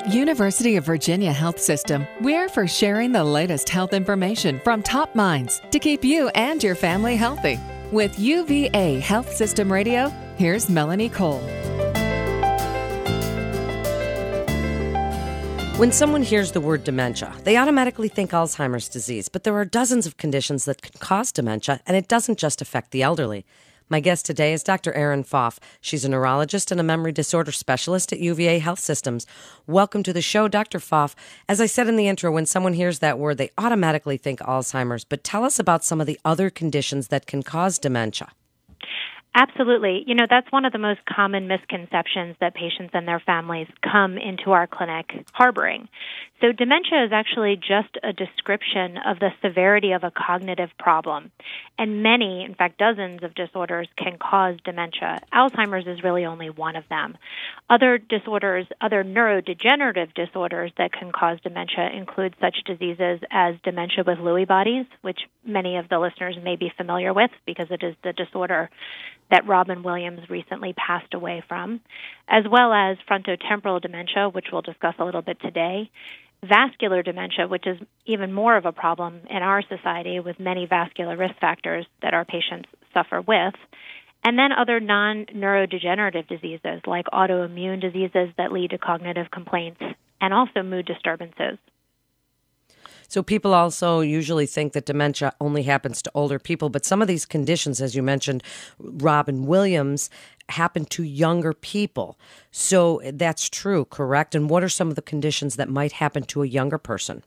At University of Virginia Health System, we're for sharing the latest health information from top minds to keep you and your family healthy. With UVA Health System Radio, here's Melanie Cole. When someone hears the word dementia, they automatically think Alzheimer's disease, but there are dozens of conditions that can cause dementia, and it doesn't just affect the elderly. My guest today is Dr. Erin Foff. She's a neurologist and a memory disorder specialist at UVA Health Systems. Welcome to the show, Dr. Foff. As I said in the intro, when someone hears that word, they automatically think Alzheimer's, but tell us about some of the other conditions that can cause dementia. Absolutely. You know, that's one of the most common misconceptions that patients and their families come into our clinic harboring. So, dementia is actually just a description of the severity of a cognitive problem. And many, in fact, dozens of disorders can cause dementia. Alzheimer's is really only one of them. Other disorders, other neurodegenerative disorders that can cause dementia include such diseases as dementia with Lewy bodies, which many of the listeners may be familiar with because it is the disorder that Robin Williams recently passed away from, as well as frontotemporal dementia, which we'll discuss a little bit today, vascular dementia, which is even more of a problem in our society with many vascular risk factors that our patients suffer with, and then other non neurodegenerative diseases like autoimmune diseases that lead to cognitive complaints and also mood disturbances. So people also usually think that dementia only happens to older people, but some of these conditions, as you mentioned, Robin Williams, happen to younger people. So that's true, correct? And what are some of the conditions that might happen to a younger person?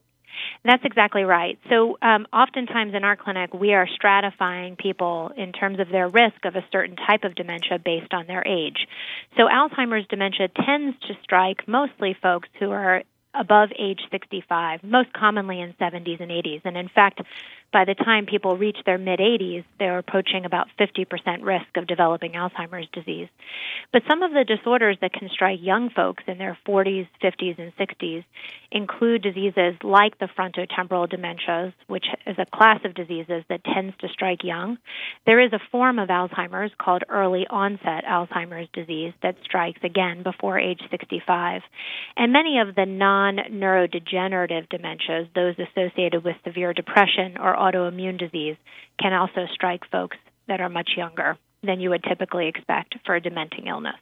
That's exactly right. So, um, oftentimes in our clinic, we are stratifying people in terms of their risk of a certain type of dementia based on their age. So, Alzheimer's dementia tends to strike mostly folks who are above age 65, most commonly in 70s and 80s. And in fact, by the time people reach their mid 80s, they're approaching about 50% risk of developing Alzheimer's disease. But some of the disorders that can strike young folks in their 40s, 50s, and 60s include diseases like the frontotemporal dementias, which is a class of diseases that tends to strike young. There is a form of Alzheimer's called early onset Alzheimer's disease that strikes again before age 65. And many of the non neurodegenerative dementias, those associated with severe depression or autoimmune disease can also strike folks that are much younger than you would typically expect for a dementing illness.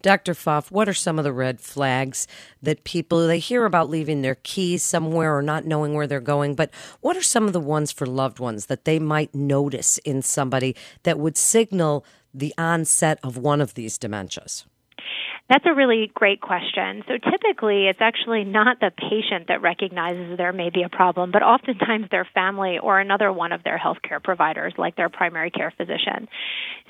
Dr. Foff, what are some of the red flags that people they hear about leaving their keys somewhere or not knowing where they're going, but what are some of the ones for loved ones that they might notice in somebody that would signal the onset of one of these dementias? That's a really great question. So typically, it's actually not the patient that recognizes there may be a problem, but oftentimes their family or another one of their healthcare providers, like their primary care physician.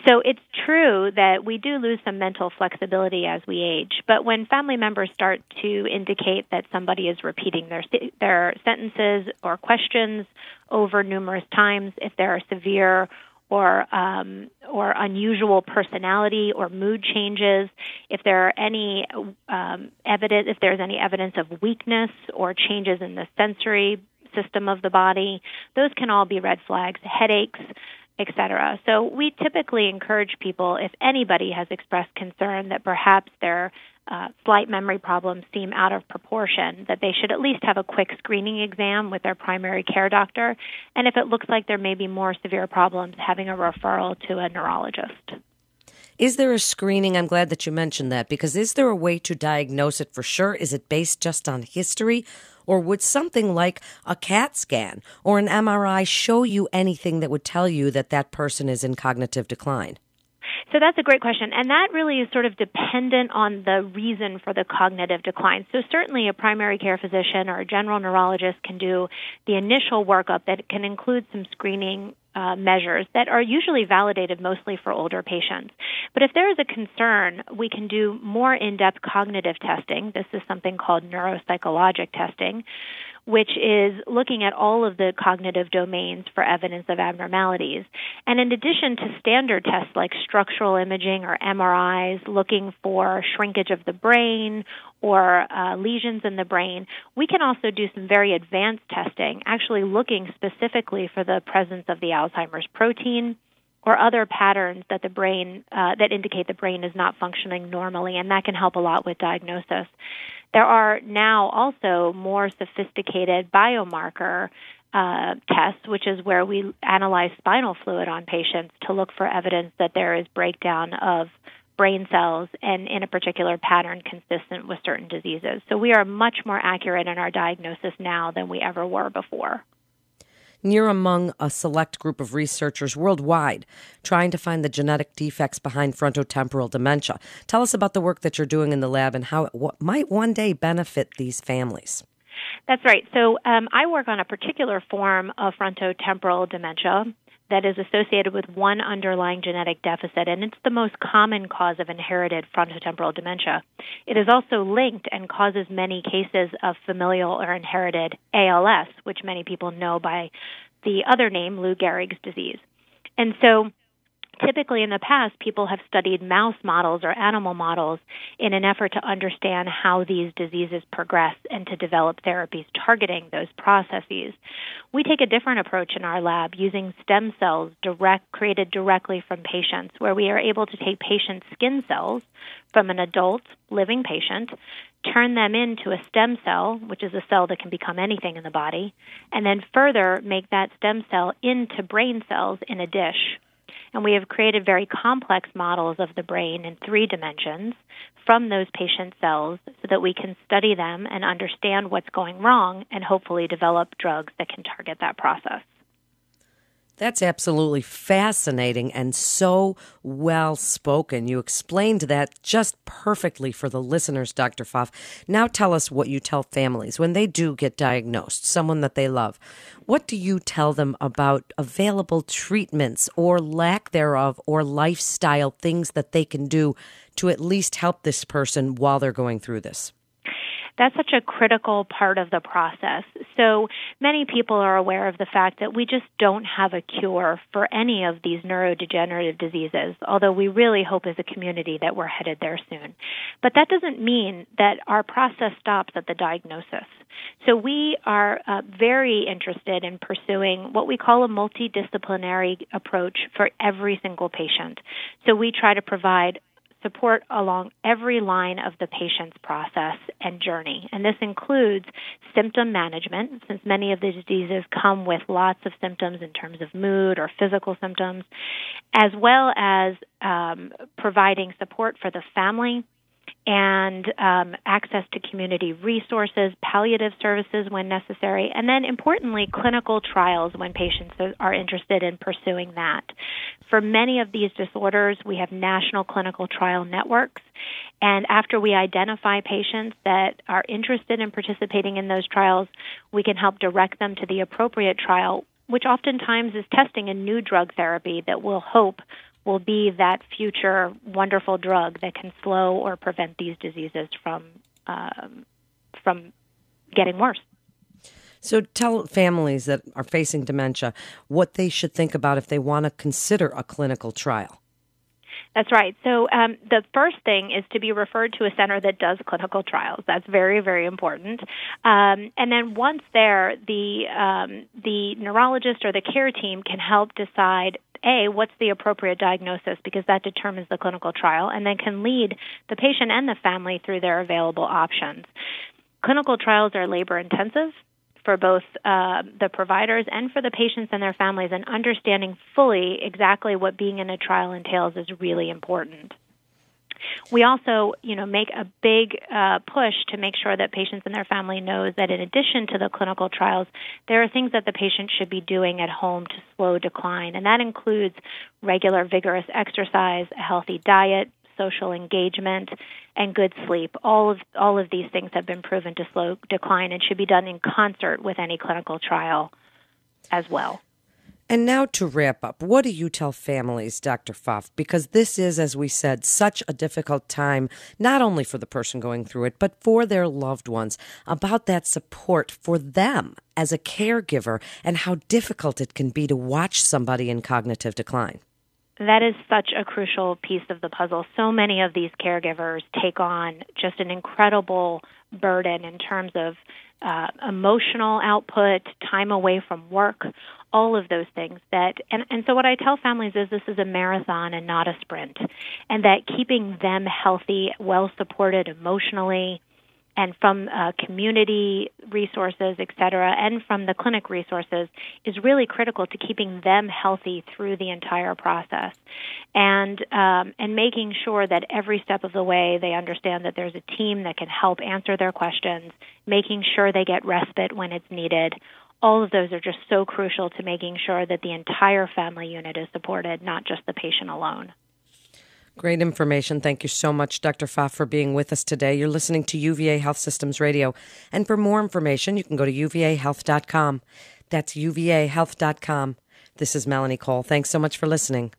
So it's true that we do lose some mental flexibility as we age, but when family members start to indicate that somebody is repeating their their sentences or questions over numerous times, if there are severe or um, or unusual personality or mood changes, if there are any um, evidence, if there's any evidence of weakness or changes in the sensory system of the body, those can all be red flags. Headaches, etc. So we typically encourage people, if anybody has expressed concern that perhaps their uh, slight memory problems seem out of proportion, that they should at least have a quick screening exam with their primary care doctor. And if it looks like there may be more severe problems, having a referral to a neurologist. Is there a screening? I'm glad that you mentioned that because is there a way to diagnose it for sure? Is it based just on history? Or would something like a CAT scan or an MRI show you anything that would tell you that that person is in cognitive decline? So that's a great question. And that really is sort of dependent on the reason for the cognitive decline. So certainly a primary care physician or a general neurologist can do the initial workup that can include some screening uh, measures that are usually validated mostly for older patients. But if there is a concern, we can do more in depth cognitive testing. This is something called neuropsychologic testing, which is looking at all of the cognitive domains for evidence of abnormalities. And in addition to standard tests like structural imaging or MRIs, looking for shrinkage of the brain or uh, lesions in the brain, we can also do some very advanced testing, actually looking specifically for the presence of the Alzheimer's protein or other patterns that the brain uh, that indicate the brain is not functioning normally, and that can help a lot with diagnosis. There are now also more sophisticated biomarker uh, tests, which is where we analyze spinal fluid on patients to look for evidence that there is breakdown of brain cells and in a particular pattern consistent with certain diseases. So we are much more accurate in our diagnosis now than we ever were before. You're among a select group of researchers worldwide trying to find the genetic defects behind frontotemporal dementia. Tell us about the work that you're doing in the lab and how it might one day benefit these families. That's right. So um, I work on a particular form of frontotemporal dementia that is associated with one underlying genetic deficit, and it's the most common cause of inherited frontotemporal dementia. It is also linked and causes many cases of familial or inherited ALS, which many people know by the other name, Lou Gehrig's disease. And so Typically, in the past, people have studied mouse models or animal models in an effort to understand how these diseases progress and to develop therapies targeting those processes. We take a different approach in our lab using stem cells direct, created directly from patients, where we are able to take patient skin cells from an adult living patient, turn them into a stem cell, which is a cell that can become anything in the body, and then further make that stem cell into brain cells in a dish and we have created very complex models of the brain in three dimensions from those patient cells so that we can study them and understand what's going wrong and hopefully develop drugs that can target that process. That's absolutely fascinating and so well spoken. You explained that just perfectly for the listeners, Dr. Foff. Now tell us what you tell families when they do get diagnosed, someone that they love. What do you tell them about available treatments or lack thereof or lifestyle things that they can do to at least help this person while they're going through this? That's such a critical part of the process. So many people are aware of the fact that we just don't have a cure for any of these neurodegenerative diseases, although we really hope as a community that we're headed there soon. But that doesn't mean that our process stops at the diagnosis. So we are uh, very interested in pursuing what we call a multidisciplinary approach for every single patient. So we try to provide support along every line of the patient's process and journey. And this includes symptom management, since many of the diseases come with lots of symptoms in terms of mood or physical symptoms, as well as um, providing support for the family and um, access to community resources, palliative services when necessary, and then importantly, clinical trials when patients are interested in pursuing that. For many of these disorders, we have national clinical trial networks, and after we identify patients that are interested in participating in those trials, we can help direct them to the appropriate trial, which oftentimes is testing a new drug therapy that will hope will be that future wonderful drug that can slow or prevent these diseases from um, from getting worse. So tell families that are facing dementia what they should think about if they want to consider a clinical trial. That's right. So um, the first thing is to be referred to a center that does clinical trials. That's very, very important. Um, and then once there, the um, the neurologist or the care team can help decide a, what's the appropriate diagnosis because that determines the clinical trial, and then can lead the patient and the family through their available options. Clinical trials are labor intensive for both uh, the providers and for the patients and their families, and understanding fully exactly what being in a trial entails is really important. We also, you know, make a big uh, push to make sure that patients and their family knows that in addition to the clinical trials, there are things that the patient should be doing at home to slow decline, and that includes regular vigorous exercise, a healthy diet, social engagement, and good sleep. All of all of these things have been proven to slow decline and should be done in concert with any clinical trial as well. And now to wrap up, what do you tell families, Dr. Foff? Because this is, as we said, such a difficult time, not only for the person going through it, but for their loved ones, about that support for them as a caregiver and how difficult it can be to watch somebody in cognitive decline. That is such a crucial piece of the puzzle. So many of these caregivers take on just an incredible burden in terms of uh, emotional output, time away from work, all of those things that and, and so what I tell families is this is a marathon and not a sprint and that keeping them healthy, well supported emotionally and from uh, community resources, et cetera, and from the clinic resources is really critical to keeping them healthy through the entire process, and um, and making sure that every step of the way they understand that there's a team that can help answer their questions, making sure they get respite when it's needed all of those are just so crucial to making sure that the entire family unit is supported, not just the patient alone. Great information. Thank you so much, Dr. Foff, for being with us today. You're listening to UVA Health Systems Radio. And for more information, you can go to uvahealth.com. That's uvahealth.com. This is Melanie Cole. Thanks so much for listening.